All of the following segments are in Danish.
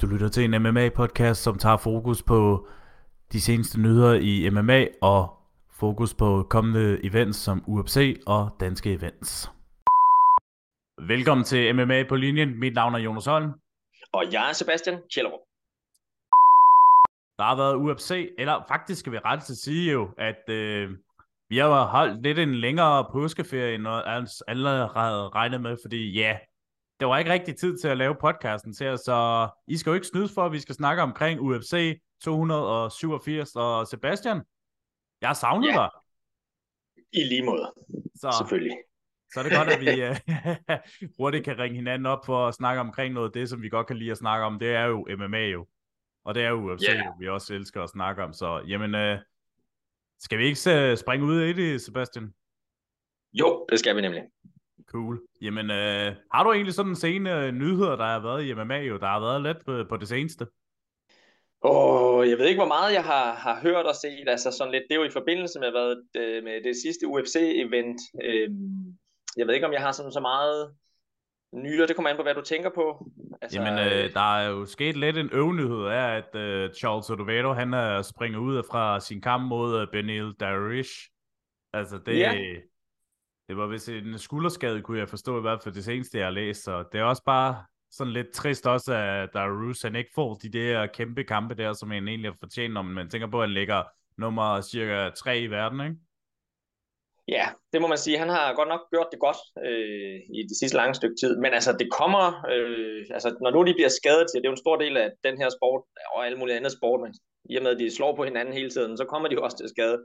Du lytter til en MMA-podcast, som tager fokus på de seneste nyheder i MMA og fokus på kommende events som UFC og danske events. Velkommen til MMA på linjen. Mit navn er Jonas Holm. Og jeg er Sebastian Kjellerup. Der har været UFC, eller faktisk skal vi ret til at sige jo, at øh, vi har holdt lidt en længere påskeferie, end allerede regnet med, fordi ja, det var ikke rigtig tid til at lave podcasten til os, så I skal jo ikke snyde for, at vi skal snakke omkring UFC 287 og Sebastian. Jeg har savnet ja. dig. I lige måde, så, selvfølgelig. Så er det godt, at vi uh, hurtigt kan ringe hinanden op for at snakke omkring noget af det, som vi godt kan lide at snakke om. Det er jo MMA jo. Og det er jo UFC, yeah. vi også elsker at snakke om. Så jamen, uh, skal vi ikke uh, springe ud i det, Sebastian? Jo, det skal vi nemlig. Cool. Jamen, øh, har du egentlig sådan en scene øh, nyheder, der har været i MMA, jo, der har været lidt på, på det seneste? Åh, oh, jeg ved ikke, hvor meget jeg har, har hørt og set. Altså sådan lidt, det er jo i forbindelse med, hvad, det, med det sidste UFC-event. Øhm, jeg ved ikke, om jeg har sådan så meget nyheder. Det kommer an på, hvad du tænker på. Altså, Jamen, øh, der er jo sket lidt en øvnyhed af, at øh, Charles Oliveira, han er springet ud fra sin kamp mod øh, Benil Darish. Altså, det, ja. Det var vist en skulderskade, kunne jeg forstå i hvert fald det seneste, jeg har læst. Så det er også bare sådan lidt trist også, at Darus han ikke får de der kæmpe kampe der, som han egentlig har fortjent, når man tænker på, at han ligger nummer cirka 3 i verden, ikke? Ja, det må man sige. Han har godt nok gjort det godt øh, i det sidste lange stykke tid. Men altså, det kommer... Øh, altså, når nu de bliver skadet, det er jo en stor del af den her sport, og alle mulige andre sport, men i og med, at de slår på hinanden hele tiden, så kommer de jo også til skade.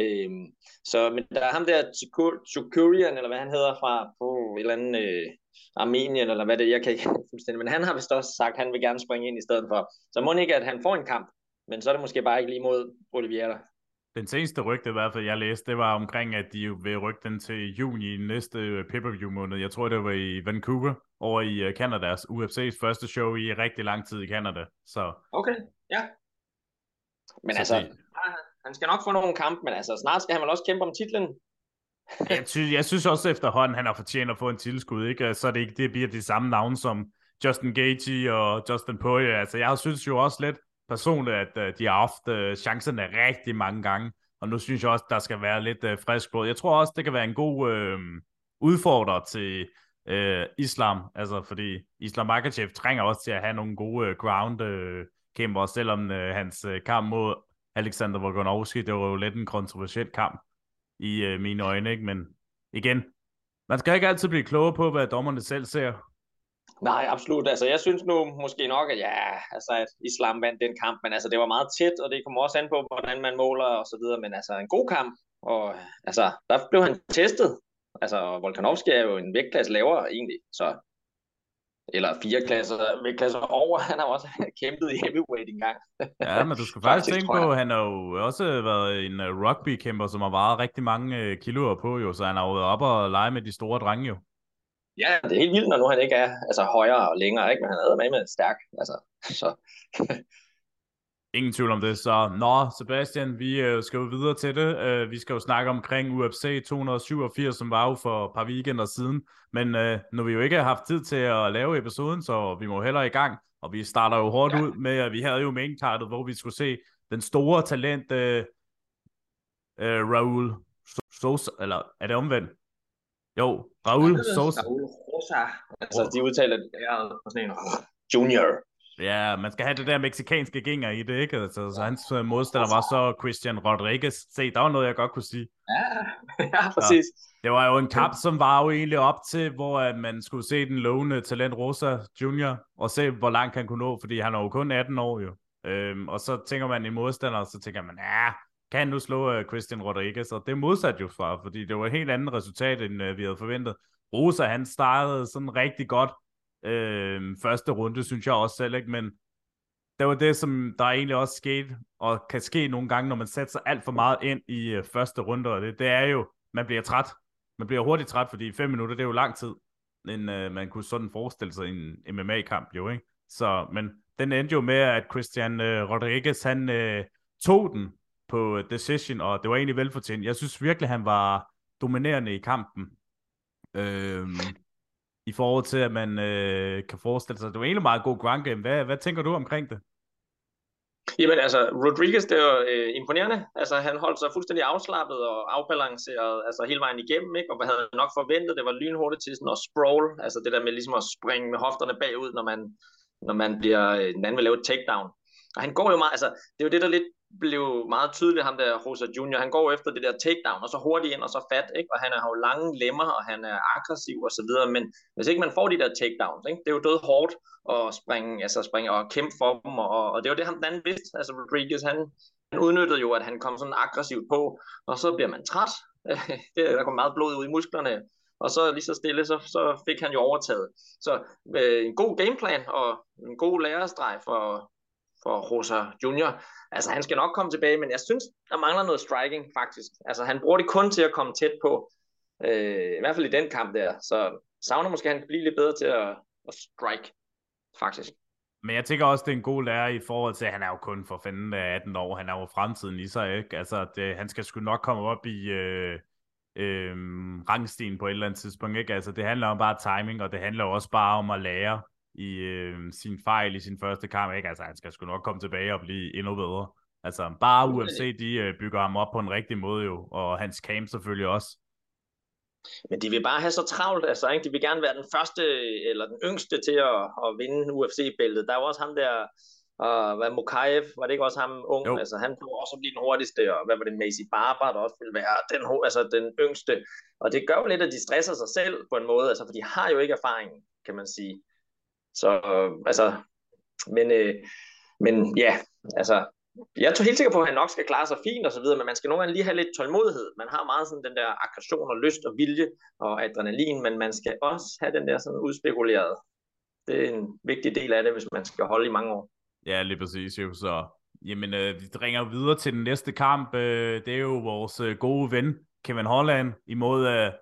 Øhm, så men der er ham der Chukurian, eller hvad han hedder, fra på et eller andet øh, Armenien, eller hvad det er, jeg kan ikke fuldstændig, men han har vist også sagt, at han vil gerne springe ind i stedet for. Så må ikke, at han får en kamp, men så er det måske bare ikke lige mod Oliveira. Den seneste rygte i hvert fald, jeg læste, det var omkring, at de vil rykke den til juni i næste øh, pay-per-view måned. Jeg tror, det var i Vancouver, over i øh, UFC's første show i rigtig lang tid i Canada. Så... Okay, ja. Men så altså, det... Han skal nok få nogle kampe, men altså snart skal han vel også kæmpe om titlen. jeg, synes, jeg synes også efterhånden, han har fortjent at få en tilskud, ikke? så det ikke det bliver de samme navne som Justin Gaethje og Justin Poirier. Altså, jeg synes jo også lidt personligt, at uh, de har haft øh, uh, chancerne rigtig mange gange, og nu synes jeg også, der skal være lidt uh, frisk blod. Jeg tror også, det kan være en god uh, udfordrer til uh, Islam, altså fordi Islam Makachev trænger også til at have nogle gode uh, ground uh, kæmper, selvom uh, hans uh, kamp mod Alexander Volkanovski. Det var jo lidt en kontroversiel kamp i øh, mine øjne, ikke? men igen, man skal ikke altid blive klogere på, hvad dommerne selv ser. Nej, absolut. Altså, jeg synes nu måske nok, at ja, altså, at Islam vandt den kamp, men altså, det var meget tæt, og det kommer også an på, hvordan man måler og så videre, men altså, en god kamp, og altså, der blev han testet. Altså, Volkanovski er jo en vægtklasse lavere egentlig, så eller fire klasser, klasser over. Han har også kæmpet i heavyweight engang. ja, men du skal faktisk tænke på, at han har jo også været en øh, rugby-kæmper, som har varet rigtig mange øh, kiloer på, jo, så han har været op og lege med de store drenge jo. Ja, det er helt vildt, når nu han ikke er altså, højere og længere, ikke? men han er med med stærk. Altså, så. Ingen tvivl om det. Så, nå, Sebastian, vi øh, skal jo videre til det. Uh, vi skal jo snakke omkring UFC 287, som var jo for et par weekender siden. Men uh, nu vi jo ikke har haft tid til at lave episoden, så vi må heller i gang. Og vi starter jo hårdt ja. ud med, at vi havde jo maincardet, hvor vi skulle se den store talent, uh, uh, Raul Sosa, eller er det omvendt? Jo, Raul Sosa. Raul Rosa. Altså, de udtaler det er sådan en junior. Ja, man skal have det der meksikanske gænger i det, ikke? Altså, så hans øh, modstander var så Christian Rodriguez. Se, der var noget, jeg godt kunne sige. Ja, ja præcis. Så, det var jo en kamp, som var jo egentlig op til, hvor at man skulle se den lovende talent Rosa Junior, og se, hvor langt han kunne nå, fordi han er jo kun 18 år jo. Øhm, og så tænker man i modstander, og så tænker man, ja, kan han nu slå uh, Christian Rodriguez? Og det modsat jo fra, fordi det var et helt andet resultat, end uh, vi havde forventet. Rosa, han startede sådan rigtig godt, øh, første runde, synes jeg også selv, ikke? men det var det, som der egentlig også skete, og kan ske nogle gange, når man sætter sig alt for meget ind i øh, første runde, og det, det er jo, man bliver træt. Man bliver hurtigt træt, fordi fem minutter, det er jo lang tid, end øh, man kunne sådan forestille sig en MMA-kamp jo, ikke? Så, men den endte jo med, at Christian øh, Rodriguez, han øh, tog den på decision, og det var egentlig velfortjent. Jeg synes virkelig, han var dominerende i kampen. Øh, i forhold til, at man øh, kan forestille sig, det var egentlig meget god ground game. Hvad, hvad tænker du omkring det? Jamen altså, Rodriguez, det var øh, imponerende. Altså, han holdt sig fuldstændig afslappet og afbalanceret altså, hele vejen igennem, ikke? og hvad havde nok forventet, det var lynhurtigt til sådan at sprawl, altså det der med ligesom at springe med hofterne bagud, når man, når man bliver, øh, den anden vil lave et takedown. Og han går jo meget, altså, det er jo det, der lidt blev meget tydeligt, ham der Rosa Junior. Han går efter det der takedown, og så hurtigt ind og så fat, ikke? og han har jo lange lemmer, og han er aggressiv og så videre, men hvis ikke man får de der takedowns, ikke? det er jo død hårdt at springe, altså springe og kæmpe for dem, og, og det var det, han den anden vidste, altså Rodriguez, han, han udnyttede jo, at han kom sådan aggressivt på, og så bliver man træt, der kom meget blod ud i musklerne, og så lige så stille, så, så fik han jo overtaget. Så øh, en god gameplan og en god lærestreg for, for Rosa Junior. Altså, han skal nok komme tilbage, men jeg synes, der mangler noget striking, faktisk. Altså, han bruger det kun til at komme tæt på, øh, i hvert fald i den kamp der. Så savner måske, at han kan blive lidt bedre til at, at strike, faktisk. Men jeg tænker også, det er en god lærer i forhold til, at han er jo kun for fanden 18 år. Han er jo fremtiden i sig, ikke? Altså, det, øh, han skal sgu nok komme op i øh, øh, rangstien på et eller andet tidspunkt, ikke? Altså, det handler om bare timing, og det handler også bare om at lære i øh, sin fejl i sin første kamp. Ikke? Altså, han skal sgu nok komme tilbage og blive endnu bedre. Altså, bare UFC, de øh, bygger ham op på en rigtig måde jo, og hans camp selvfølgelig også. Men de vil bare have så travlt, altså, ikke? de vil gerne være den første eller den yngste til at, at vinde UFC-bæltet. Der er jo også ham der, og hvad Mukayev, var det ikke også ham ung? Jo. Altså, han kunne også blive den hurtigste, og hvad var det, Macy Barber, der også ville være den, altså, den yngste. Og det gør jo lidt, at de stresser sig selv på en måde, altså, for de har jo ikke erfaring, kan man sige. Så altså, men, øh, men ja, altså, jeg tror helt sikker på, at han nok skal klare sig fint og så videre, men man skal nogle gange lige have lidt tålmodighed. Man har meget sådan den der aggression og lyst og vilje og adrenalin, men man skal også have den der sådan udspekuleret. Det er en vigtig del af det, hvis man skal holde i mange år. Ja, lige præcis jo. Så jamen, øh, vi ringer videre til den næste kamp. Øh, det er jo vores øh, gode ven, Kevin Holland, imod øh,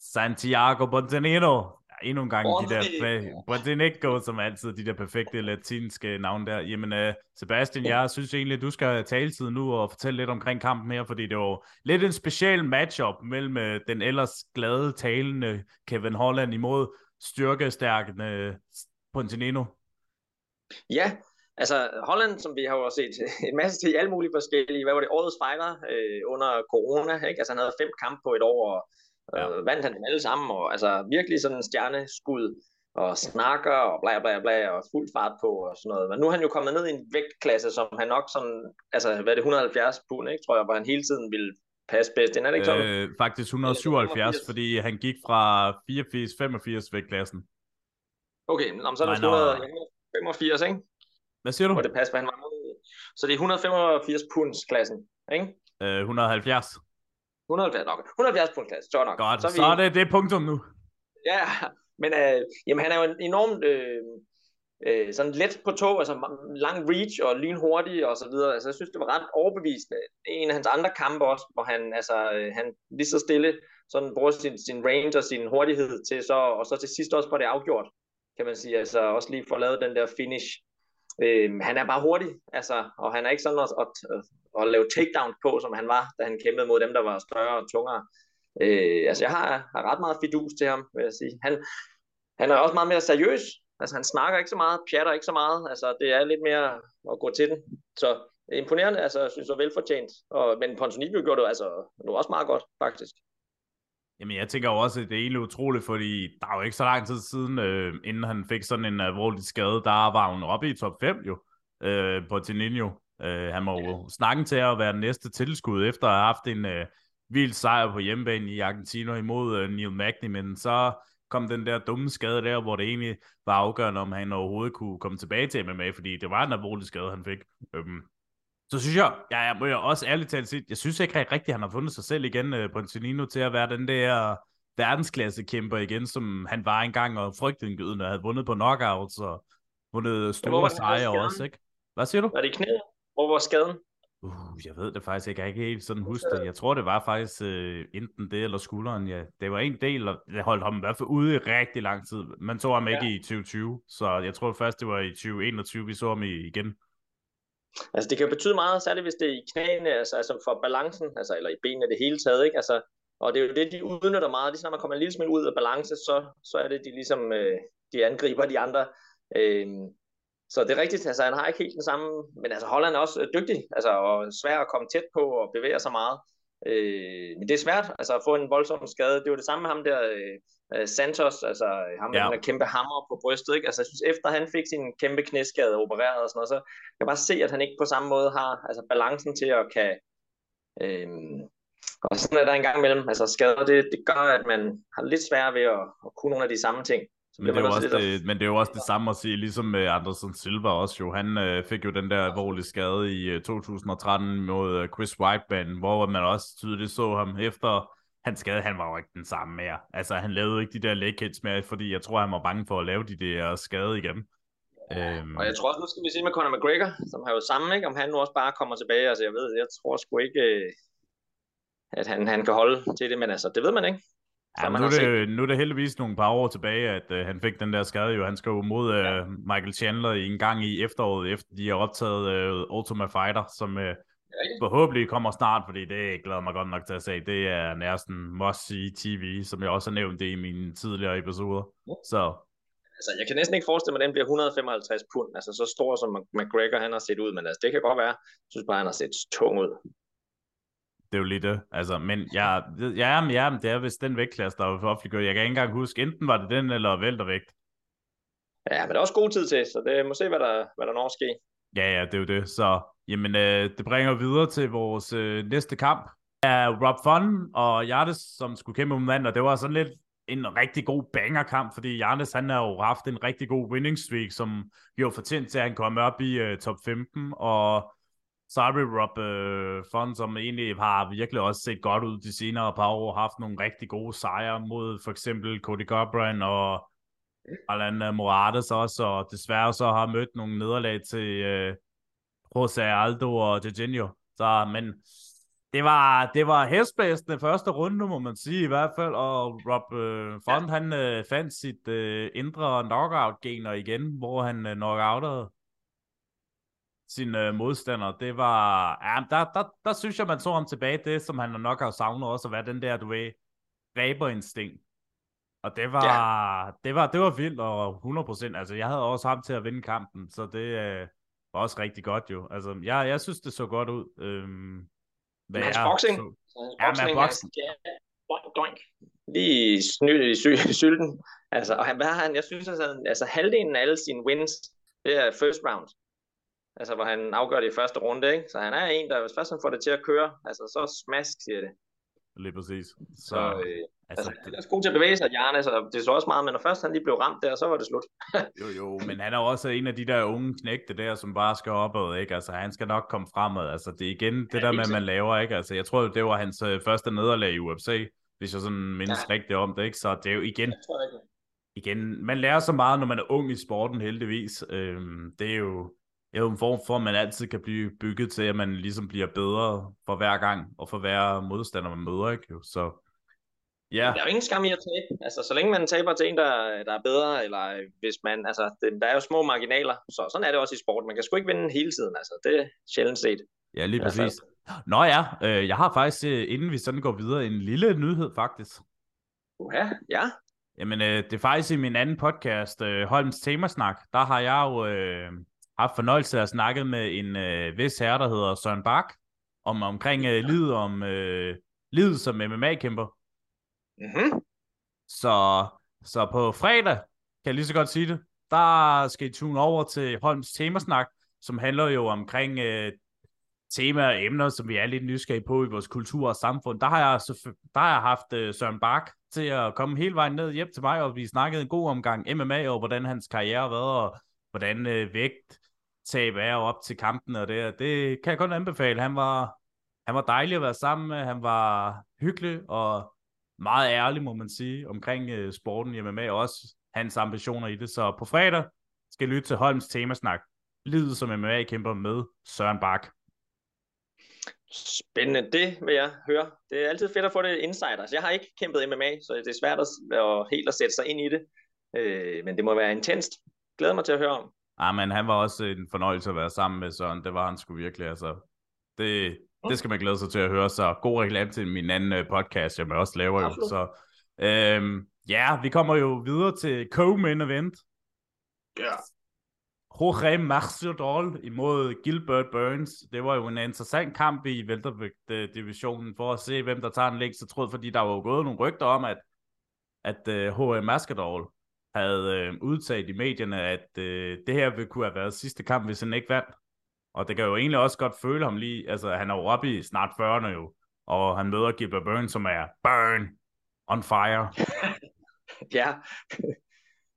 Santiago Montenegro endnu en gang oh, de der, Bradinico, som altid, de der perfekte latinske navne der. Jamen, uh, Sebastian, jeg synes egentlig, at du skal tale tid nu og fortælle lidt omkring kampen her, fordi det var lidt en speciel matchup mellem uh, den ellers glade, talende Kevin Holland imod styrkestærkende Pontinino. Ja, altså Holland, som vi har jo set en masse til alle mulige forskellige, hvad var det, årets fighter øh, under corona, ikke? Altså han havde fem kampe på et år, og Ja. Øh, vandt han dem alle sammen, og altså virkelig sådan en stjerneskud, og snakker, og bla bla bla, og fuld fart på, og sådan noget. Men nu er han jo kommet ned i en vægtklasse, som han nok sådan, altså hvad er det, 170 pund, ikke, tror jeg, hvor han hele tiden ville passe bedst ind, er det ikke sådan? Øh, faktisk 177, fordi han gik fra 84-85 vægtklassen. Okay, men så er det 185, ikke? Hvad siger du? Hvor det passer, hvad han var med. Så det er 185 punds klassen, ikke? Øh, 170. 170 nok. 170 punkt klasse, så nok. Godt, så, vi... så er det, det er punktum nu. Ja, men øh, jamen, han er jo en enormt øh, øh, sådan let på tog, altså lang reach og lynhurtig og så videre. Altså, jeg synes, det var ret overbevisende. En af hans andre kampe også, hvor han, altså, øh, han lige så stille sådan bruger sin, sin range og sin hurtighed til så, og så til sidst også får det afgjort, kan man sige. Altså også lige få lavet den der finish. Øh, han er bare hurtig, altså, og han er ikke sådan at, at, at lave takedowns på, som han var, da han kæmpede mod dem, der var større og tungere. Øh, altså, jeg har, har ret meget fidus til ham, vil jeg sige. Han, han er også meget mere seriøs. Altså, han snakker ikke så meget, pjatter ikke så meget. Altså, det er lidt mere at gå til den. Så imponerende, altså, jeg synes, det er velfortjent. Og, men Pontonibio gjorde det, altså, det var også meget godt, faktisk. Jamen, jeg tænker jo også, at det er egentlig utroligt, fordi der er jo ikke så lang tid siden, øh, inden han fik sådan en alvorlig skade, der var hun oppe i top 5 jo, øh, på Tininho. Øh, han må jo snakke til at være den næste tilskud, efter at have haft en øh, vild sejr på hjemmebane i Argentina imod øh, Neil Magny, men så kom den der dumme skade der, hvor det egentlig var afgørende, om han overhovedet kunne komme tilbage til MMA, fordi det var en alvorlig skade, han fik. Øhm, så synes jeg, ja, jeg må jo også ærligt talt sige, jeg synes ikke rigtig, at han har fundet sig selv igen, øh, Pontinino, til at være den der verdensklasse kæmper igen, som han var engang og frygtindgydende og havde vundet på knockouts og vundet store sejre også, ikke? Hvad siger du? Er det knæet? Hvor var skaden? Uh, jeg ved det faktisk ikke. Jeg kan ikke helt sådan huske det. Jeg tror, det var faktisk uh, enten det eller skulderen. Ja. Det var en del, og det holdt ham i hvert fald ude i rigtig lang tid. Man så ham ikke ja. i 2020, så jeg tror først, det var i 2021, vi så ham igen. Altså det kan jo betyde meget, særligt hvis det er i knæene, altså, altså for balancen, altså, eller i benene det hele taget, ikke? Altså, Og det er jo det, de udnytter meget. Lige når man kommer en lille smule ud af balance, så, så er det, de ligesom øh, de angriber de andre. Øh, så det er rigtigt, altså han har ikke helt den samme, men altså Holland er også øh, dygtig, altså og svær at komme tæt på og bevæger sig meget. Øh, men det er svært, altså at få en voldsom skade. Det var det samme med ham der, øh, Santos, altså ham med ja. den kæmpe hammer på brystet, ikke? Altså jeg synes, efter han fik sin kæmpe knæskade opereret og sådan noget, så kan jeg bare se, at han ikke på samme måde har altså balancen til at kan, øh, og sådan er der en gang imellem, altså skader, det, det gør, at man har lidt svært ved at, at kunne nogle af de samme ting. Men det, er også det, men det er jo også det samme at sige, ligesom med Anderson Silva også jo. Han øh, fik jo den der alvorlige skade i øh, 2013 mod øh, Chris Whiteman, hvor man også tydeligt så ham efter han skade, han var jo ikke den samme mere. Altså han lavede ikke de der leg hits mere, fordi jeg tror, han var bange for at lave de der skade igen. Ja, øhm. Og jeg tror også, nu skal vi se med Conor McGregor, som har jo samme, ikke? om han nu også bare kommer tilbage. Altså jeg ved, jeg tror sgu ikke, øh, at han, han kan holde til det, men altså, det ved man ikke. Ja, men nu, er det, nu er det heldigvis nogle par år tilbage, at uh, han fik den der skade. Jo. Han skal jo mod ja. Michael Chandler i en gang i efteråret, efter de har optaget uh, Ultimate Fighter, som uh, forhåbentlig kommer snart, fordi det glæder mig godt nok til at se. Det er næsten must-see TV, som jeg også har nævnt det i mine tidligere episoder. Ja. Så altså, jeg kan næsten ikke forestille mig, at den bliver 155 pund, altså så stor som McGregor han har set ud, men altså, det kan godt være. Jeg synes bare, han har set tung ud det er jo lidt det. Altså, men ja, ja, men, ja, det er vist den vægtklasse, der er offentliggjort. Jeg kan ikke engang huske, enten var det den eller væltervægt. Ja, men der er også god tid til, så det må se, hvad der, hvad der når at ske. Ja, ja, det er jo det. Så jamen, øh, det bringer videre til vores øh, næste kamp. Er Rob Fun og Jardes, som skulle kæmpe om mand, og det var sådan lidt en rigtig god bangerkamp, fordi Jardes, han har jo haft en rigtig god winning streak, som gjorde fortjent til, at han kom op i uh, top 15, og vi Rob øh, Font, som egentlig har virkelig også set godt ud de senere par år, haft nogle rigtig gode sejre mod for eksempel Cody Garbrandt og Alan Morales også, og desværre så har mødt nogle nederlag til øh, Jose Aldo og Jorginho. Så, men det var, det var hestblæsende første runde, må man sige i hvert fald, og Rob øh, Font, ja. han øh, fandt sit øh, indre knockout-gener igen, hvor han øh, knockoutede sin øh, modstander, det var, ja, der, der, der synes jeg, man så ham tilbage, det som han nok har savnet også, at være den der, du ved, ræberinstinkt. Og det var, ja. det var, det var vildt, og 100%, altså jeg havde også ham til at vinde kampen, så det øh, var også rigtig godt jo. Altså, jeg, jeg synes, det så godt ud. Øhm, hvad hans boxing, så, hans ja, boxing, ja, doink, doink. Lige snydt i sy- sylten. Altså, og han, hvad har han, jeg synes, altså, altså halvdelen af alle sine wins, det er first round. Altså, hvor han afgør det i første runde, ikke? Så han er en, der hvis først han får det til at køre, altså så smask, siger det. Lige præcis. Så, så øh, altså, altså, han er god til at bevæge sig, Jarne, så det så også meget, men når først han lige blev ramt der, så var det slut. jo, jo, men han er også en af de der unge knægte der, som bare skal opad, ikke? Altså, han skal nok komme fremad. Altså, det er igen det ja, der med, at man laver, ikke? Altså, jeg tror, det var hans øh, første nederlag i UFC, hvis jeg sådan mindes ja. rigtigt om det, ikke? Så det er jo igen, igen, man lærer så meget, når man er ung i sporten, heldigvis. Øhm, det er jo, jo en form for, at man altid kan blive bygget til, at man ligesom bliver bedre for hver gang, og for hver modstander, man møder, ikke? Så Ja. Der er jo ingen skam i at tabe. Altså, så længe man taber til en, der, der er bedre, eller hvis man, altså, det, der er jo små marginaler, så sådan er det også i sport. Man kan sgu ikke vinde hele tiden, altså. Det er sjældent set. Ja, lige præcis. Nå ja, øh, jeg har faktisk, øh, inden vi sådan går videre, en lille nyhed faktisk. Uha, ja. Jamen, øh, det er faktisk i min anden podcast, øh, Holms Temasnak, der har jeg jo øh, haft fornøjelse af at snakke med en øh, vis herre, der hedder Søren Bak, om omkring øh, livet, om, øh, livet som MMA-kæmper. Mm-hmm. Så, så på fredag, kan jeg lige så godt sige det, der skal I tune over til Holms Temasnak, som handler jo omkring øh, temaer og emner, som vi er lidt nysgerrige på i vores kultur og samfund. Der har jeg, der har jeg haft øh, Søren Bak til at komme hele vejen ned hjem til mig, og vi snakkede en god omgang MMA, og hvordan hans karriere har været, og hvordan øh, vægt tab er op til kampen, og det, det kan jeg kun anbefale. Han var, han var dejlig at være sammen med, han var hyggelig og meget ærlig, må man sige, omkring uh, sporten i MMA, og også hans ambitioner i det. Så på fredag skal jeg lytte til Holms temasnak, Livet som MMA-kæmper med Søren Bak. Spændende, det vil jeg høre. Det er altid fedt at få det insiders. Altså, jeg har ikke kæmpet MMA, så det er svært at, helt at sætte sig ind i det. Øh, men det må være intenst. Glæder mig til at høre om. Ah, men han var også en fornøjelse at være sammen med Søren. Det var han sgu virkelig, altså. Det, det skal man glæde sig til at høre, så god reklame til min anden øh, podcast, jeg også laver jo. Så øhm, ja, vi kommer jo videre til Co-Main Event. Ja. Jorge Masvidal imod Gilbert Burns. Det var jo en interessant kamp i weltervægt-divisionen for at se, hvem der tager en længst. Så troede, fordi der var jo gået nogle rygter om, at, at uh, Jorge Masvidal havde øh, udtalt i medierne, at øh, det her ville kunne have været sidste kamp, hvis han ikke vandt. Og det kan jo egentlig også godt føle ham lige, altså han er jo oppe i snart 40'erne jo, og han møder Gilbert Burns, som er burn, on fire. ja,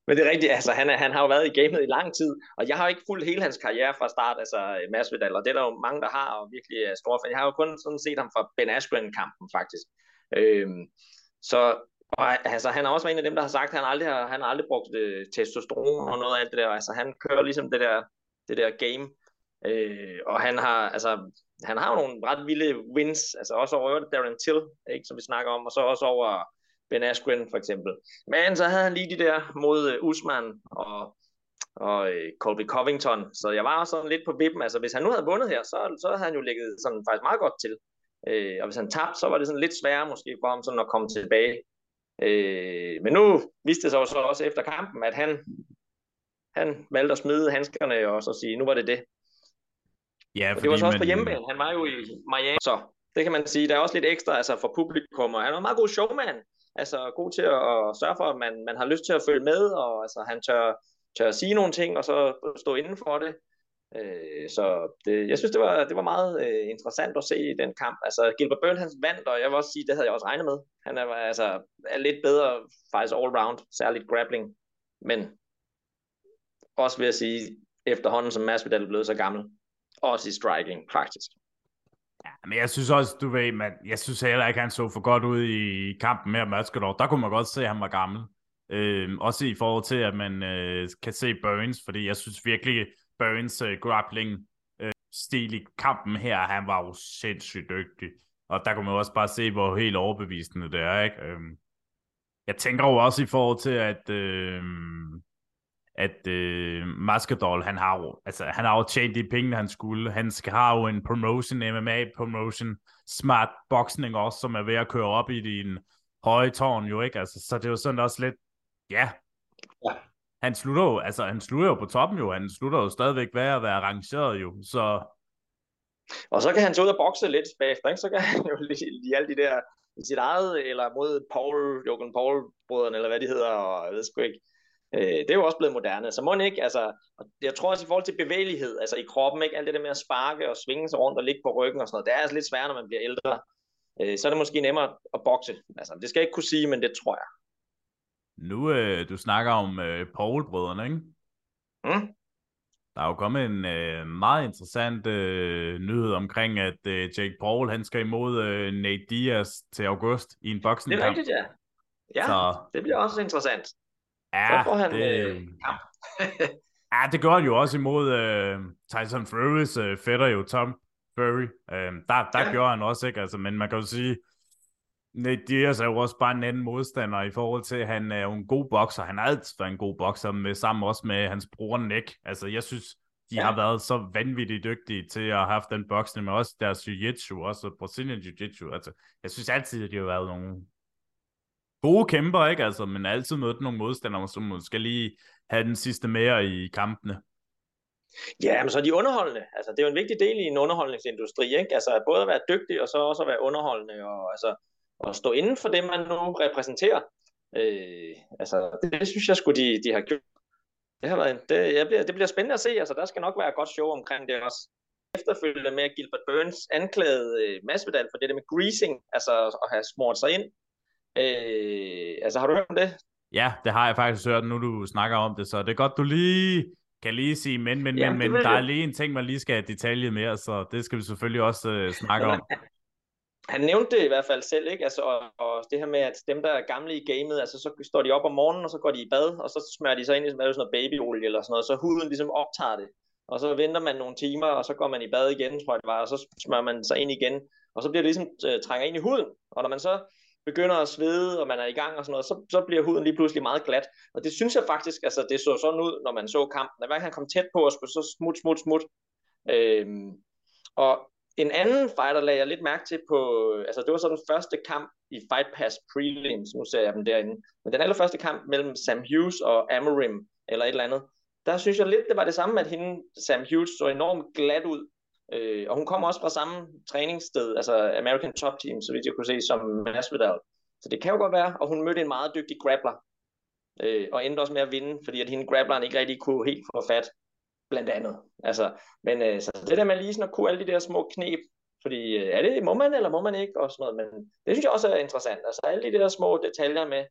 men det er rigtigt, altså han, er, han har jo været i gamet i lang tid, og jeg har jo ikke fulgt hele hans karriere fra start, altså Masvidal, og det er der jo mange, der har, og virkelig er store fan. Jeg har jo kun sådan set ham fra Ben Askren-kampen, faktisk. Øhm, så og, altså, han er også en af dem, der har sagt, at han aldrig har, han har aldrig brugt øh, testosteron og noget af det der. Altså, han kører ligesom det der, det der game. Øh, og han har, altså, han har jo nogle ret vilde wins, altså også over Darren Till, ikke, som vi snakker om, og så også over Ben Askren for eksempel. Men så havde han lige de der mod uh, Usman og, og uh, Colby Covington, så jeg var også sådan lidt på vippen. Altså hvis han nu havde vundet her, så, så havde han jo ligget sådan faktisk meget godt til. Øh, og hvis han tabte, så var det sådan lidt sværere måske for ham sådan at komme tilbage. Uh, men nu viste det sig så også efter kampen, at han, han valgte at smide handskerne og så sige, nu var det det. Ja, og det var så også man... på hjemmebane. Han var jo i Miami, så det kan man sige. Der er også lidt ekstra altså for publikum, og han var en meget god showman. Altså god til at, at sørge for, at man, man har lyst til at følge med, og altså, han tør, tør at sige nogle ting, og så stå inden for det. Øh, så det, jeg synes, det var, det var meget øh, interessant at se i den kamp. Altså, Gilbert Burns han vandt, og jeg vil også sige, det havde jeg også regnet med. Han er, altså, er lidt bedre faktisk all round, særligt grappling. Men også vil jeg sige, efterhånden som Masvidal er blevet så gammel, også i striking faktisk. Ja, men jeg synes også, du ved, man, jeg synes heller ikke, han så for godt ud i kampen med Masvidal. Der kunne man godt se, at han var gammel. Øh, også i forhold til, at man øh, kan se Burns, fordi jeg synes virkelig, Burns øh, grappling øh, stil i kampen her, han var jo sindssygt dygtig. Og der kunne man også bare se, hvor helt overbevisende det er, ikke? Øh, jeg tænker jo også i forhold til, at øh, at øh, Maskedol, han har jo, altså, han har jo tjent de penge, han skulle. Han skal have jo en promotion, MMA-promotion, smart boxing også, som er ved at køre op i din høje tårn jo, ikke? Altså, så det er jo sådan også lidt, ja, ja han slutter jo, altså, han slutter jo på toppen jo, han slutter jo stadigvæk ved at være arrangeret jo, så... Og så kan han så ud og bokse lidt bagefter, ikke? Så kan han jo lige alle de der i sit eget, eller mod Paul, Jochen Paul-brødrene, eller hvad de hedder, og jeg ved sgu ikke Øh, det er jo også blevet moderne, så må ikke, altså, jeg tror også i forhold til bevægelighed, altså i kroppen, ikke, alt det der med at sparke og svinge sig rundt og ligge på ryggen og sådan noget, det er altså lidt sværere, når man bliver ældre. Øh, så er det måske nemmere at bokse. Altså, det skal jeg ikke kunne sige, men det tror jeg. Nu, øh, du snakker om øh, Paul-brødrene, ikke? Mm? Der er jo kommet en øh, meget interessant øh, nyhed omkring, at øh, Jake Paul han skal imod øh, Nate Diaz til august i en boksning. Det er rigtigt, ja. Ja, så... det bliver også interessant. Ja, så får han det... øh, kamp. ja, det gør han jo også imod øh, Tyson Fury's øh, fætter jo, Tom Fury. Øh, der der ja. gjorde han også, ikke? Altså, men man kan jo sige, Nate Diaz er jo også bare en anden modstander i forhold til, at han er jo en god bokser. Han har altid været en god bokser, med, sammen også med hans bror Nick. Altså, jeg synes, de ja. har været så vanvittigt dygtige til at have haft den boksning, med også deres jiu-jitsu, også Brazilian jiu-jitsu. Altså, jeg synes altid, at de har været nogle gode kæmper, ikke? Altså, men altid mødt nogle modstandere, som måske lige have den sidste mere i kampene. Ja, men så er de underholdende. Altså, det er jo en vigtig del i en underholdningsindustri, ikke? Altså, både at være dygtig, og så også at være underholdende, og altså, at stå inden for det, man nu repræsenterer. Øh, altså, det, synes jeg skulle de, de har gjort. Det, har været, det, jeg bliver, det bliver spændende at se. Altså, der skal nok være et godt show omkring det også. Efterfølgende med Gilbert Burns anklagede øh, Masvidal for det der med greasing, altså at have smurt sig ind Øh, altså, har du hørt om det? Ja, det har jeg faktisk hørt, nu du snakker om det, så det er godt, du lige kan lige sige, men, men, ja, men, men der er lige en ting, man lige skal have detalje mere, så det skal vi selvfølgelig også uh, snakke om. Han nævnte det i hvert fald selv, ikke? Altså, og, og det her med, at dem, der er gamle i gamet, altså, så står de op om morgenen, og så går de i bad, og så smører de sig ind i sådan noget babyolie eller sådan noget, så huden ligesom optager det. Og så venter man nogle timer, og så går man i bad igen, tror jeg det var, og så smører man sig ind igen, og så bliver det ligesom øh, trænger ind i huden. Og når man så begynder at svede, og man er i gang og sådan noget, så, så bliver huden lige pludselig meget glat. Og det synes jeg faktisk, altså det så sådan ud, når man så kampen. Hver gang han kom tæt på os, så smut, smut, smut. Øhm, og en anden fighter lagde jeg lidt mærke til på, altså det var så den første kamp i Fight Pass Prelims, nu ser jeg dem derinde, men den allerførste kamp mellem Sam Hughes og Amarim, eller et eller andet, der synes jeg lidt, det var det samme, at hende, Sam Hughes, så enormt glat ud, øh, og hun kommer også fra samme træningssted, altså American Top Team, så vidt jeg kunne se, som Masvidal. Så det kan jo godt være, og hun mødte en meget dygtig grappler, øh, og endte også med at vinde, fordi at hende grappleren ikke rigtig kunne helt få fat blandt andet. Altså, men øh, så det der med lige sådan at kunne alle de der små knep, fordi øh, er det, må man eller må man ikke, og sådan noget, men det synes jeg også er interessant. Altså alle de der små detaljer med,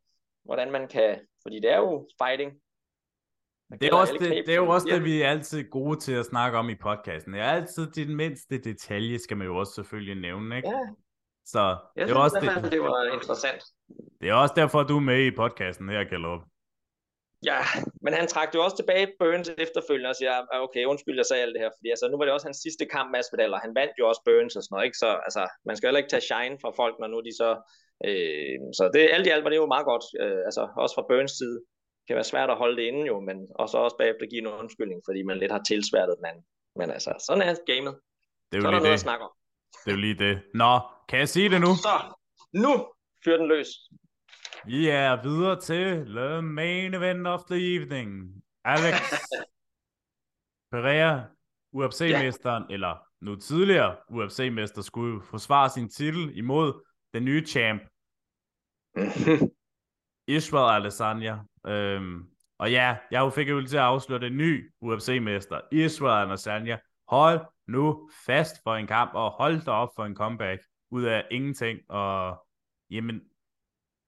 hvordan man kan, fordi det er jo fighting. Det er, også det, det er jo også det, vi er altid gode til at snakke om i podcasten. Det er altid de mindste detalje, skal man jo også selvfølgelig nævne, ikke? Ja. Så jeg det er også det, det var interessant. Det er også derfor, du er med i podcasten her, Gallup. Ja, men han trak jo også tilbage Burns efterfølgende og siger, ah, okay, undskyld, jeg sagde alt det her, fordi altså, nu var det også hans sidste kamp, Masvidal, og han vandt jo også Burns og sådan noget, ikke? Så altså, man skal heller ikke tage shine fra folk, når nu de så... Øh, så det, alt i alt var det jo meget godt, øh, altså også fra Burns side. Det kan være svært at holde det inde jo, men og så også bagefter give en undskyldning, fordi man lidt har tilsværtet den anden. Men altså, sådan er gamet. Det er jo så er der noget det. at snakke om. Det er jo lige det. Nå, kan jeg sige det nu? Så, nu fyr den løs. Vi er videre til the main event of the evening. Alex Pereira, UFC-mesteren, ja. eller nu tidligere UFC-mester, skulle forsvare sin titel imod den nye champ, Israel Adesanya. Øhm, og ja, jeg fik jo til at afsløre den nye UFC-mester, Israel Adesanya. Hold nu fast for en kamp, og hold dig op for en comeback ud af ingenting. Og jamen,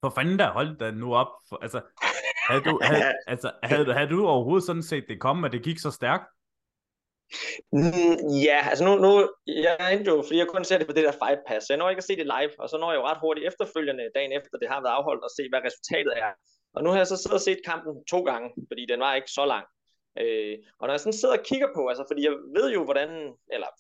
for fanden da, hold da nu op. For, altså, havde du, havde, altså, havde, havde du overhovedet sådan set det komme, at det gik så stærkt? Mm, ja, altså nu, nu, jeg endte jo, fordi jeg kun ser det på det der Fight Pass, så jeg når ikke at se det live, og så når jeg jo ret hurtigt efterfølgende, dagen efter det har været afholdt, at se, hvad resultatet er. Og nu har jeg så siddet og set kampen to gange, fordi den var ikke så lang. Øh, og når jeg sådan sidder og kigger på, altså fordi jeg ved jo, hvordan, eller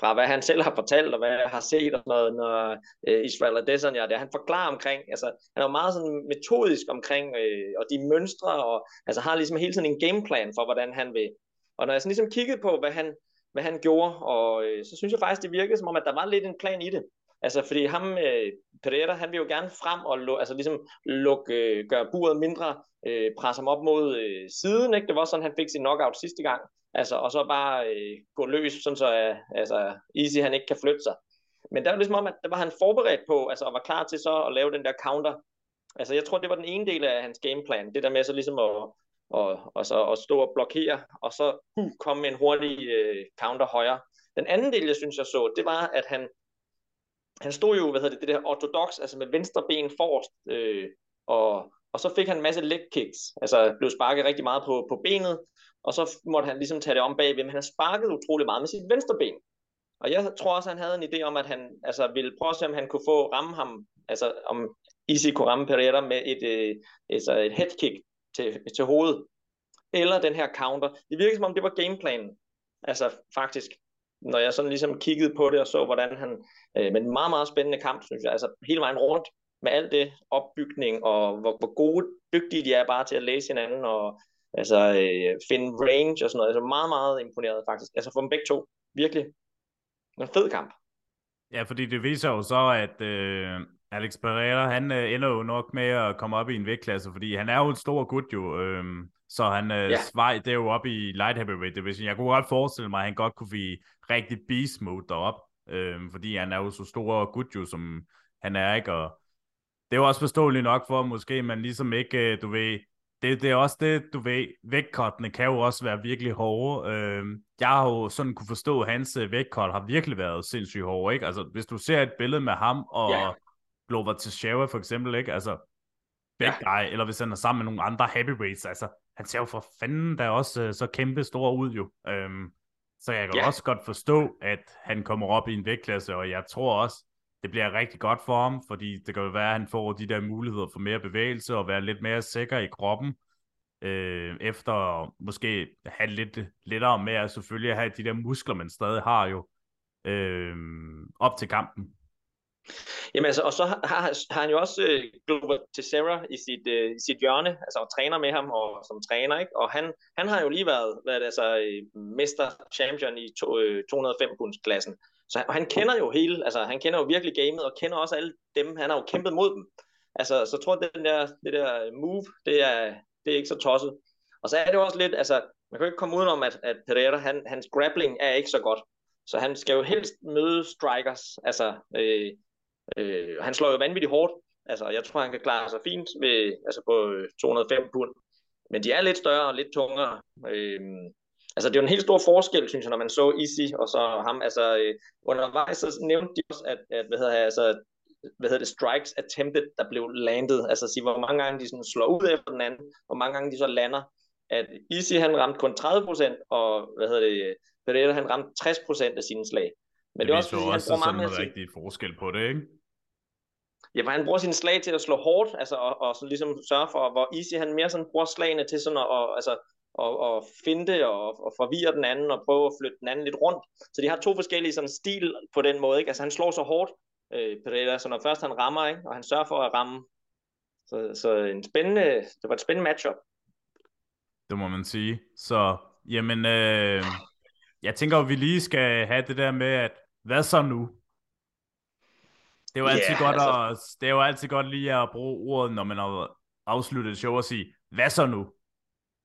fra hvad han selv har fortalt, og hvad jeg har set, og noget, når øh, Israel Adesanya, det han forklarer omkring, altså han er meget sådan metodisk omkring, øh, og de mønstre, og altså har ligesom hele tiden en gameplan for, hvordan han vil. Og når jeg sådan ligesom kiggede på, hvad han, hvad han gjorde, og øh, så synes jeg faktisk, det virkede som om, at der var lidt en plan i det. Altså, fordi ham, øh, Pereira, han vil jo gerne frem og lu- altså, ligesom lukke, øh, gøre buret mindre, øh, presse ham op mod øh, siden, ikke? Det var sådan, han fik sin knockout sidste gang. Altså, og så bare øh, gå løs, sådan så øh, altså, Easy han ikke kan flytte sig. Men der var ligesom om, at der var han forberedt på, altså, og var klar til så at lave den der counter. Altså, jeg tror, det var den ene del af hans gameplan. Det der med så ligesom at, og, og så at stå og blokere, og så uh, komme med en hurtig øh, counter højre. Den anden del, jeg synes, jeg så, det var, at han, han stod jo, hvad hedder det, det der ortodox, altså med venstre ben forrest, øh, og, og så fik han en masse leg kicks, altså blev sparket rigtig meget på, på benet, og så måtte han ligesom tage det om bagved, men han sparkede utrolig meget med sit venstre ben. Og jeg tror også, han havde en idé om, at han altså, ville prøve at se, om han kunne få ramme ham, altså om Isi kunne ramme Pereira med et, øh, altså et head kick til, til hovedet, eller den her counter. Det virkede som om, det var gameplanen, altså faktisk, når jeg sådan ligesom kiggede på det og så, hvordan han, øh, men en meget, meget spændende kamp, synes jeg, altså hele vejen rundt, med alt det opbygning, og hvor, hvor gode, dygtige de er bare til at læse hinanden, og altså øh, finde range og sådan noget. Altså meget, meget imponeret faktisk. Altså for dem begge to. Virkelig. En fed kamp. Ja, fordi det viser jo så, at øh, Alex Pereira, han øh, ender jo nok med at komme op i en vægtklasse, fordi han er jo en stor gut jo. Øh, så han øh, Ja. svej, det er jo op i light heavyweight division. Jeg kunne godt forestille mig, at han godt kunne blive rigtig beast mode derop, øh, fordi han er jo så stor gut jo, som han er, ikke? Og det er jo også forståeligt nok for, at måske man ligesom ikke, øh, du ved, det, det er også det, du ved, vægtkottene kan jo også være virkelig hårde. Øh, jeg har jo sådan kunne forstå, at hans øh, vægtkot har virkelig været sindssygt hårde, ikke? Altså, hvis du ser et billede med ham og Ja. Glover Teixeira for eksempel, ikke? Altså, big guy, eller hvis han er sammen med nogle andre heavyweights, altså, han ser jo for fanden der også øh, så kæmpe stor ud jo. Øhm, så jeg kan Ja. også godt forstå, at han kommer op i en vægtklasse, og jeg tror også, det bliver rigtig godt for ham, fordi det kan jo være, at han får de der muligheder for mere bevægelse og være lidt mere sikker i kroppen, øh, efter at måske have lidt lettere med at selvfølgelig have de der muskler, man stadig har jo, øh, op til kampen. Jamen altså, og så har, har, han jo også øh, Glover Teixeira i sit, øh, i sit hjørne, altså og træner med ham og som træner, ikke? Og han, han har jo lige været, været altså, øh, mester champion i to, øh, 205 punds klassen. Så han, han kender jo hele, altså han kender jo virkelig gamet, og kender også alle dem, han har jo kæmpet mod dem. Altså, så tror jeg, den der, det der move, det er, det er ikke så tosset. Og så er det også lidt, altså, man kan jo ikke komme udenom, at, at Pereira, han, hans grappling er ikke så godt. Så han skal jo helst møde strikers. Altså, øh, øh, han slår jo vanvittigt hårdt. Altså, jeg tror, han kan klare sig fint med, altså på øh, 205 pund. Men de er lidt større og lidt tungere. Øh, altså, det er jo en helt stor forskel, synes jeg, når man så Easy og så ham. Altså, øh, undervejs så nævnte de også, at, at hvad hedder jeg, altså, hvad hedder det, strikes attempted, der blev landet. Altså sige, hvor mange gange de sådan slår ud efter den anden, hvor mange gange de så lander. At Easy han ramte kun 30%, og hvad hedder det, Pereira han ramte 60% af sine slag. Men det, det er også, fordi, også han bruger meget sådan en rigtig forskel på det, ikke? Ja, for han bruger sine slag til at slå hårdt, altså, og, og så ligesom sørge for, hvor Easy han mere sådan bruger slagene til sådan at, og, altså, og, og finde og, og forvirre den anden og prøve at flytte den anden lidt rundt. Så de har to forskellige sådan stil på den måde, ikke? Altså han slår så hårdt, øh, Pereira, så når først han rammer, ikke? og han sørger for at ramme. Så, så en spændende, det var et spændende matchup. Det må man sige. Så, jamen, øh, jeg tænker at vi lige skal have det der med, at hvad så nu? Det er jo altid, yeah, godt altså... at, det er jo altid godt lige at bruge ordet, når man har afsluttet et show og sige, hvad så nu?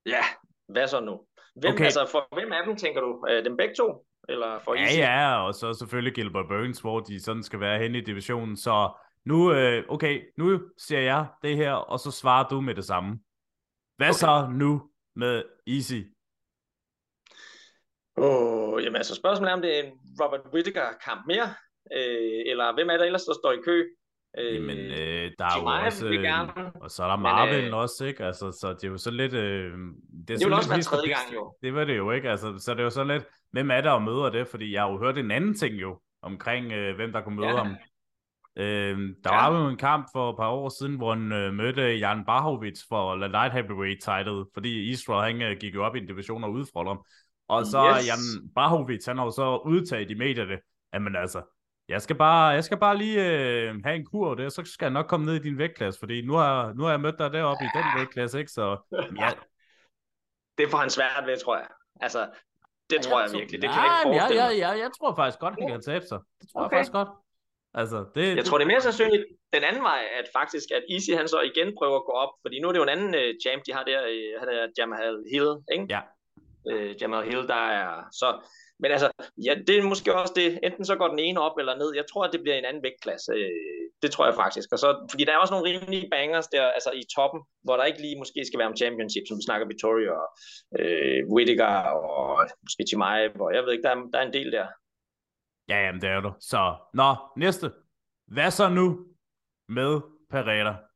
Ja, hvad så nu? Hvem, okay. altså, for hvem af dem tænker du? Øh, dem begge to? Eller for ja, Easy? ja, og så selvfølgelig Gilbert Burns, hvor de sådan skal være hen i divisionen. Så nu, øh, okay, nu ser jeg det her, og så svarer du med det samme. Hvad okay. så nu med Easy? Oh, jamen altså spørgsmålet er, om det er en Robert Whittaker-kamp mere, øh, eller hvem er der ellers, der står i kø? Øh, Jamen, øh, der er jo også, øh, og så er der Marvin øh, også, ikke? Altså, så det er jo så lidt... Øh, det, er det også være tredje gang, jo. Det var det jo, ikke? Altså, så det er jo så lidt, hvem er der og møder det? Fordi jeg har jo hørt en anden ting jo, omkring øh, hvem der kunne møde ja. ham. Øh, der ja. var jo en kamp for et par år siden, hvor han øh, mødte Jan Bahovic for light heavyweight title, fordi Israel han øh, gik jo op i en division og udfordrede ham. Og så yes. Jan Bahovic, han har jo så udtaget i medierne, at man altså, jeg skal bare, jeg skal bare lige øh, have en kur det, så skal jeg nok komme ned i din vægtklasse, fordi nu har, nu har jeg mødt dig deroppe i den vægtklasse, ikke? Så, ja. Det får han svært ved, tror jeg. Altså, det ja, tror jeg, jeg virkelig. Det kan jeg ikke forestille jeg, jeg, jeg, jeg tror faktisk godt, han kan tabe sig. Det tror okay. jeg faktisk godt. Altså, det, jeg tror, det er mere sandsynligt den anden vej, at faktisk, at Easy han så igen prøver at gå op, fordi nu er det jo en anden uh, champ, de har der, uh, han er Jamal Hill, ikke? Ja øh, Jamal Hill, der er, så men altså, ja, det er måske også det. Enten så går den ene op eller ned. Jeg tror, at det bliver en anden vægtklasse. Øh, det tror jeg faktisk. Og så, fordi der er også nogle rimelige bangers der, altså i toppen, hvor der ikke lige måske skal være om championship, som vi snakker Vittori og øh, Whittaker og måske Chimaev, og jeg ved ikke, der er, der er en del der. Ja, jamen det er du. Så, nå, næste. Hvad så nu med Pereira?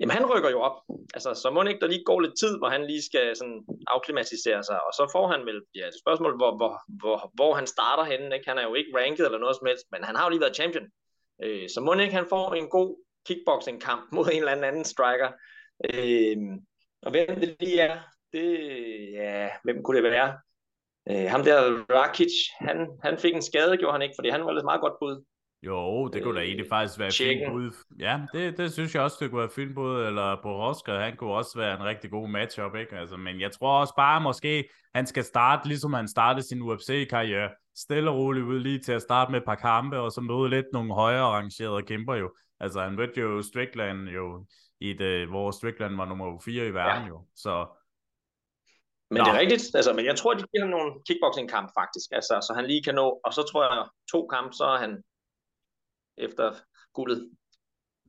Jamen han rykker jo op, altså så må ikke der lige går lidt tid, hvor han lige skal sådan afklimatisere sig, og så får han vel, ja, et spørgsmål, hvor, hvor, hvor, hvor han starter henne, ikke? han er jo ikke ranket eller noget som helst, men han har jo lige været champion, øh, så må ikke han får en god kickboxing kamp mod en eller anden striker, øh, og hvem det lige er, det, ja, hvem kunne det være? Øh, ham der Rakic, han, han fik en skade, gjorde han ikke, fordi han var lidt meget godt bud. Jo, det kunne da egentlig øh, faktisk være fint bud. Ja, det, det synes jeg også, det kunne være fint bud. Eller Boroska, han kunne også være en rigtig god matchup, ikke? Altså, men jeg tror også bare, måske han skal starte, ligesom han startede sin UFC-karriere, stille og roligt ud lige til at starte med et par kampe, og så møde lidt nogle højere arrangerede kæmper jo. Altså, han mødte jo Strickland jo, i det, hvor Strickland var nummer 4 i verden ja. jo. Så men Nå. det er rigtigt, altså, men jeg tror, de giver ham nogle kickboxing-kamp faktisk, altså, så han lige kan nå, og så tror jeg, to kampe, så er han efter guldet.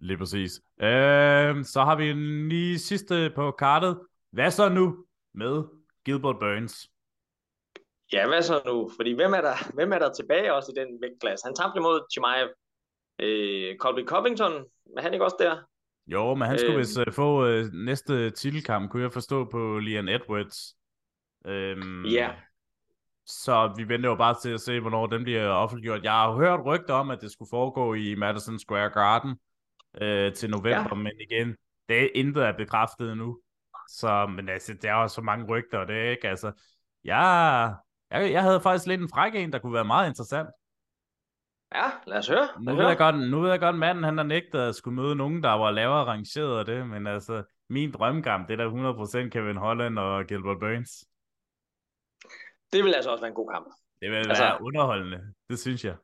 Lige præcis. Øh, så har vi lige sidste på kartet. Hvad så nu med Gilbert Burns? Ja, hvad så nu? Fordi hvem er der, hvem er der tilbage også i den vægtklasse? Han tabte mod Chimaev. Øh, Colby Covington, er han ikke også der? Jo, men han skulle øh, vist uh, få uh, næste titelkamp, kunne jeg forstå på Leon Edwards. Øhm, ja, så vi venter jo bare til at se, hvornår den bliver offentliggjort. Jeg har hørt rygter om, at det skulle foregå i Madison Square Garden øh, til november, ja. men igen, det er intet er bekræftet endnu. Så, men altså, der er jo så mange rygter, og det er ikke, altså, jeg, jeg, jeg havde faktisk lidt en fræk en, der kunne være meget interessant. Ja, lad os høre. Nu ved, jeg godt, nu ved jeg godt, manden han har nægtet at skulle møde nogen, der var lavere rangeret af det, men altså, min drømmekamp, det er der 100% Kevin Holland og Gilbert Burns det vil altså også være en god kamp. Det vil altså, være underholdende, det synes jeg.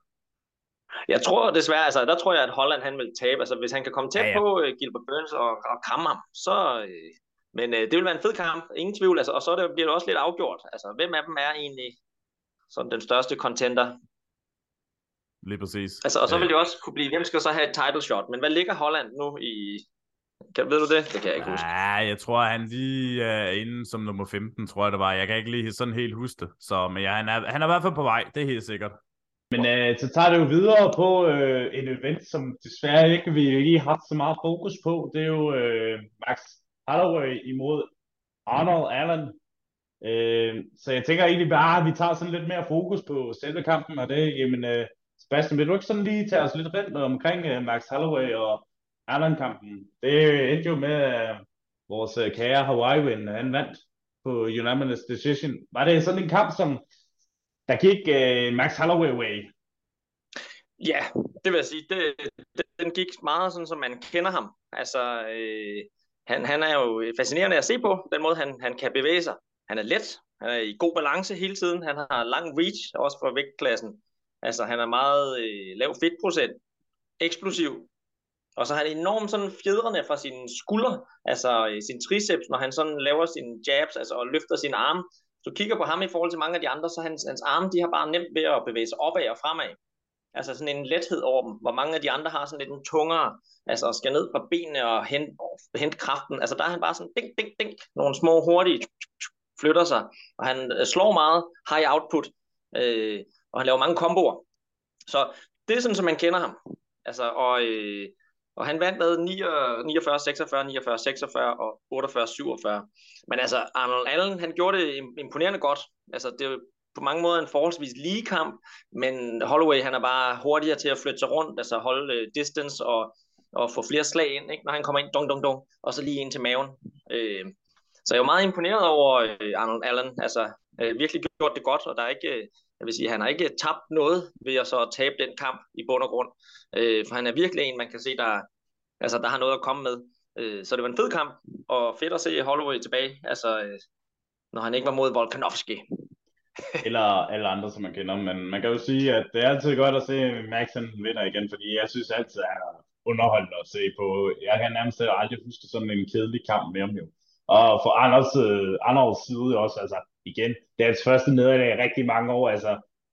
Jeg tror desværre, altså der tror jeg, at Holland han vil tabe. Altså hvis han kan komme tæt ja, ja. på uh, Gilbert Burns og, og kramme ham, så... Uh, men uh, det vil være en fed kamp, ingen tvivl. Altså, og så det, bliver det også lidt afgjort. Altså hvem af dem er egentlig sådan den største contender? Lige præcis. Altså, og så vil det også kunne blive, hvem skal så have et title shot? Men hvad ligger Holland nu i, kan, ved du det? Det kan jeg ikke huske. Ja, jeg tror, han lige er inde som nummer 15, tror jeg det var. Jeg kan ikke lige sådan helt huske det. Så, men ja, han, er, han er i hvert fald på vej, det er helt sikkert. Men øh, så tager det jo videre på øh, en event, som desværre ikke vi lige har haft så meget fokus på. Det er jo øh, Max Holloway imod Arnold Allen. Øh, så jeg tænker egentlig bare, at vi tager sådan lidt mere fokus på selve kampen, og det, jamen, øh, Sebastian, vil du ikke sådan lige tage os lidt rundt omkring øh, Max Holloway og Allen-kampen? Det endte jo med, at vores øh, kære Hawaii-win, øh, han vandt på unanimous decision. Var det sådan en kamp, som der gik uh, Max Holloway way. Ja, det vil jeg sige. Det, det, den gik meget sådan, som man kender ham. Altså, øh, han, han er jo fascinerende at se på, den måde, han, han kan bevæge sig. Han er let, han er i god balance hele tiden, han har lang reach, også for vægtklassen. Altså, han er meget øh, lav fedtprocent, eksplosiv, og så har han enormt sådan fjedrende fra sine skulder, altså øh, sin triceps, når han sådan laver sine jabs, altså og løfter sin arm, du kigger på ham i forhold til mange af de andre, så hans, hans arme, de har bare nemt ved at bevæge sig opad og fremad. Altså sådan en lethed over dem, hvor mange af de andre har sådan lidt en tungere, altså skal ned på benene og hente, hente kraften. Altså der er han bare sådan ding, ding, ding, nogle små hurtige flytter sig, og han øh, slår meget high output, øh, og han laver mange komboer. Så det er sådan, som man kender ham. Altså, og, øh, og han vandt med 49, 46, 49, 46 og 48, 47. Men altså, Arnold Allen, han gjorde det imponerende godt. Altså, det er på mange måder en forholdsvis lige kamp, men Holloway, han er bare hurtigere til at flytte sig rundt, altså holde øh, distance og, og få flere slag ind, ikke? når han kommer ind, dong, dong, dong, og så lige ind til maven. Øh, så jeg er jo meget imponeret over øh, Arnold Allen, altså øh, virkelig gjort det godt, og der er ikke, øh, jeg vil sige, han har ikke tabt noget ved at så tabe den kamp i bund og grund. Øh, for han er virkelig en, man kan se, der, altså, der har noget at komme med. Øh, så det var en fed kamp, og fedt at se Holloway tilbage, altså, øh, når han ikke var mod Volkanovski. eller alle andre, som man kender. Men man kan jo sige, at det er altid godt at se Max han vinder igen, fordi jeg synes altid, at han er underholdende at se på. Jeg kan nærmest aldrig huske sådan en kedelig kamp med ham jo. Og for Anders, øh, Anders side også, altså igen, det er hans første nederlag i rigtig mange år, altså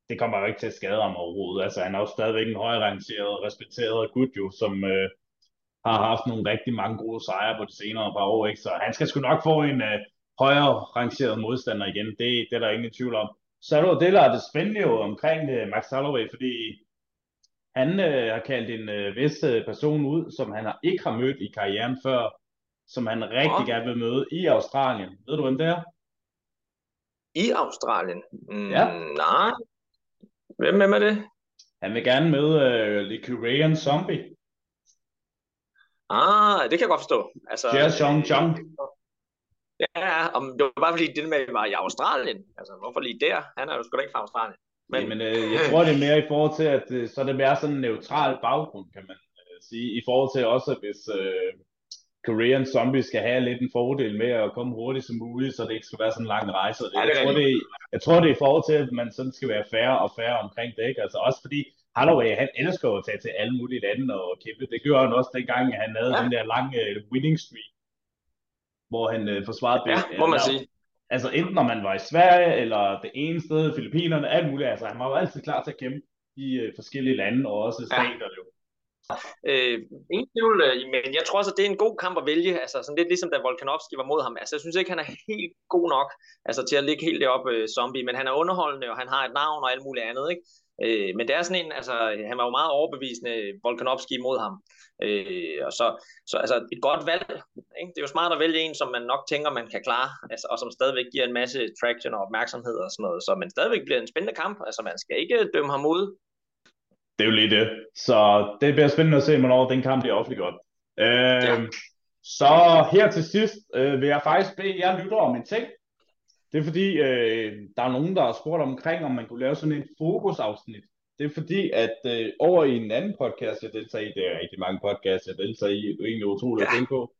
det kommer jo ikke til at skade ham overhovedet. Altså han er jo stadigvæk en højere rangeret, respekteret gut jo, som, uh, har haft nogle rigtig mange gode sejre på de senere par år, ikke? så han skal sgu nok få en uh, højere rangeret modstander igen, det, det er der ingen tvivl om. Så er der det, der er det spændende jo omkring uh, Max Holloway, fordi han uh, har kaldt en uh, vis uh, person ud, som han har, ikke har mødt i karrieren før, som han rigtig ja. gerne vil møde i Australien. Ved du, hvem det er? I Australien? Mm, ja. Nej. Hvem er med det? Han vil gerne møde uh, The Korean Zombie. Ah, det kan jeg godt forstå. Altså, Jia Chong Chong. Ja, om det var bare fordi det med var i Australien. Altså, hvorfor lige der? Han er jo sgu da ikke fra Australien. Men, Jamen, øh, jeg tror, det er mere i forhold til, at øh, så er det mere sådan en neutral baggrund, kan man øh, sige. I forhold til også, hvis øh, Korean Zombie skal have lidt en fordel med at komme hurtigt som muligt, så det ikke skal være sådan en lang rejse. Jeg, tror, det, jeg tror, det er i forhold til, at man sådan skal være færre og færre omkring det. Ikke? Altså også fordi, Holloway, han elsker at tage til alle mulige lande og kæmpe. Det gjorde han også dengang, han havde ja. den der lange uh, winning streak, hvor han uh, forsvarede Ja, må man sige. Altså enten når man var i Sverige, eller det ene sted, Filippinerne, alt muligt. Altså han var jo altid klar til at kæmpe i uh, forskellige lande, og også stater ja. jo. Øh, ingen tvivl, øh, men jeg tror også, at det er en god kamp at vælge. Altså sådan lidt ligesom da Volkanovski var mod ham. Altså jeg synes ikke, han er helt god nok altså, til at ligge helt deroppe uh, zombie, men han er underholdende, og han har et navn og alt muligt andet. Ikke? Øh, men det er sådan en, altså, han var jo meget overbevisende, Volkanovski imod ham. Øh, og så, så altså, et godt valg. Ikke? Det er jo smart at vælge en, som man nok tænker, man kan klare, altså, og som stadigvæk giver en masse traction og opmærksomhed og sådan noget, så man stadigvæk bliver en spændende kamp. Altså, man skal ikke dømme ham ud. Det er jo lige det. Så det bliver spændende at se, hvornår den kamp bliver offentliggjort. Øh, ja. Så her til sidst øh, vil jeg faktisk bede jer lytter om en ting. Det er fordi, øh, der er nogen, der har spurgt omkring, om man kunne lave sådan en fokusafsnit. Det er fordi, at øh, over i en anden podcast, jeg deltager i, det er rigtig mange podcasts, jeg deltager i, egentlig utroligt at tænke på.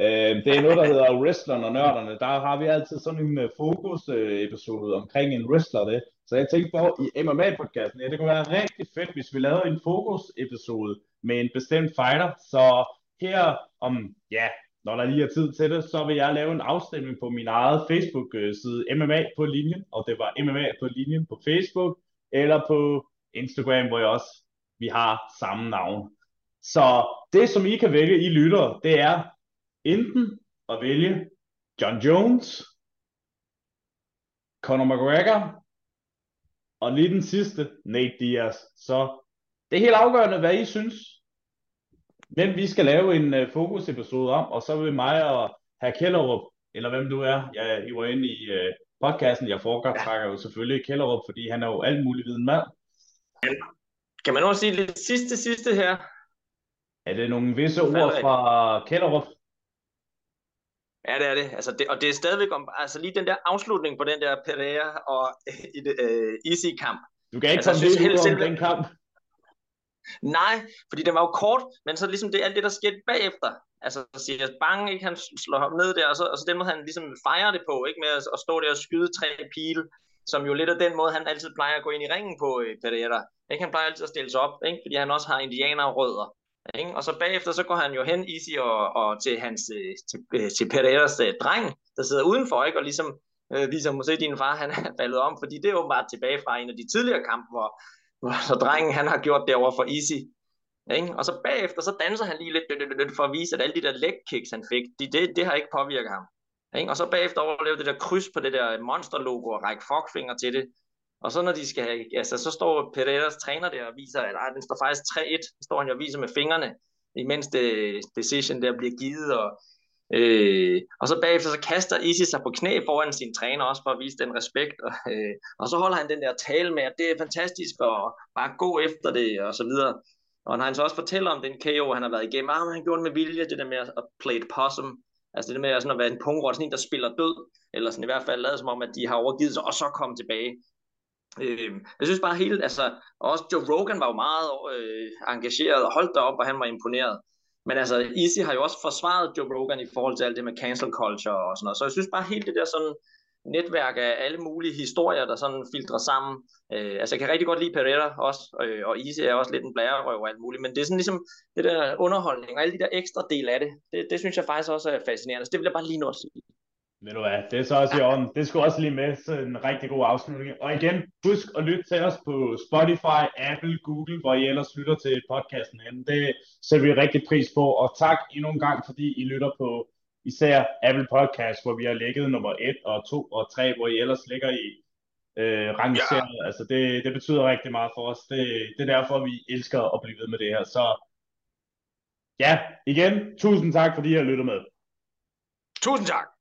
Øh, det er noget, der hedder Wrestlerne og Nørderne. Der har vi altid sådan en uh, fokus-episode omkring en wrestler det. Så jeg tænkte på, i MMA-podcasten, ja, det kunne være rigtig fedt, hvis vi lavede en fokus-episode med en bestemt fighter. Så her om, ja, når der lige er tid til det, så vil jeg lave en afstemning på min eget Facebook-side MMA på linjen, og det var MMA på linjen på Facebook, eller på Instagram, hvor jeg også vi har samme navn. Så det, som I kan vælge, I lytter, det er enten at vælge John Jones, Conor McGregor, og lige den sidste, Nate Diaz. Så det er helt afgørende, hvad I synes, hvem vi skal lave en uh, fokusepisode om, og så vil mig og herr Kellerup, eller hvem du er, jeg var inde i uh, podcasten, jeg foretrækker jo selvfølgelig Kellerup, fordi han er jo alt muligt viden mand. Kan man også sige lidt sidste sidste her? Er det nogle visse ord fra Kellerup? Ja, det er det. Altså det. Og det er stadigvæk om, altså lige den der afslutning på den der Pereira og uh, Easy-kamp. Du kan ikke altså, komme lidt ud om den kamp? Nej, fordi den var jo kort, men så ligesom det alt det, der skete bagefter. Altså siger Bang, ikke, han slår ham ned der, og så, og så den måde, han ligesom fejrer det på, ikke med at, at stå der og skyde tre pile, som jo lidt af den måde, han altid plejer at gå ind i ringen på øh, Pereira. Ikke? Han plejer altid at stille sig op, ikke? fordi han også har indianerrødder. Ikke? Og så bagefter, så går han jo hen, Easy, og, og til, hans, øh, til, øh, til Pereiras øh, dreng, der sidder udenfor, ikke? og ligesom øh, viser måske, din far han er faldet om, fordi det er åbenbart tilbage fra en af de tidligere kampe, hvor, hvor så drengen han har gjort det over for Easy. Ikke? Og så bagefter, så danser han lige lidt, lidt, lidt for at vise, at alle de der leg kicks, han fik, de, det, det har ikke påvirket ham. Ikke? Og så bagefter overleve det der kryds på det der monster-logo og række fuckfinger til det. Og så når de skal have, altså så står Pereiras træner der og viser, at ej, den står faktisk 3-1, står han jo og viser med fingrene, imens det decision der bliver givet, og, øh, og så bagefter så kaster Isi sig på knæ foran sin træner også for at vise den respekt, og, øh, og så holder han den der tale med, at det er fantastisk, og bare gå efter det, og så videre. Og når han så også fortæller om den KO, han har været igennem, ah, han gjorde det med vilje, det der med at play it possum, altså det der med sådan at være en pungrot, sådan en, der spiller død, eller sådan i hvert fald lavet som om, at de har overgivet sig, og så komme tilbage. Øh, jeg synes bare helt, altså, også Joe Rogan var jo meget øh, engageret og holdt derop, og han var imponeret. Men altså, Easy har jo også forsvaret Joe Rogan i forhold til alt det med cancel culture og sådan noget. Så jeg synes bare helt det der sådan netværk af alle mulige historier, der sådan filtrer sammen. Øh, altså jeg kan rigtig godt lide Pereira også, øh, og Easy er også lidt en blærerøv og alt muligt, men det er sådan ligesom det der underholdning og alle de der ekstra del af det, det, det synes jeg faktisk også er fascinerende. Så det vil jeg bare lige nu at sige. Ved du hvad, det er så også i orden. Det skulle også lige med så en rigtig god afslutning. Og igen, husk at lytte til os på Spotify, Apple, Google, hvor I ellers lytter til podcasten hen. Det sætter vi rigtig pris på. Og tak endnu en gang, fordi I lytter på især Apple Podcast, hvor vi har ligget nummer 1 og 2 og 3, hvor I ellers ligger i øh, rangeret. Ja. Altså det, det betyder rigtig meget for os. Det, det er derfor, vi elsker at blive ved med det her. Så ja, igen, tusind tak, fordi I har lyttet med. Tusind tak.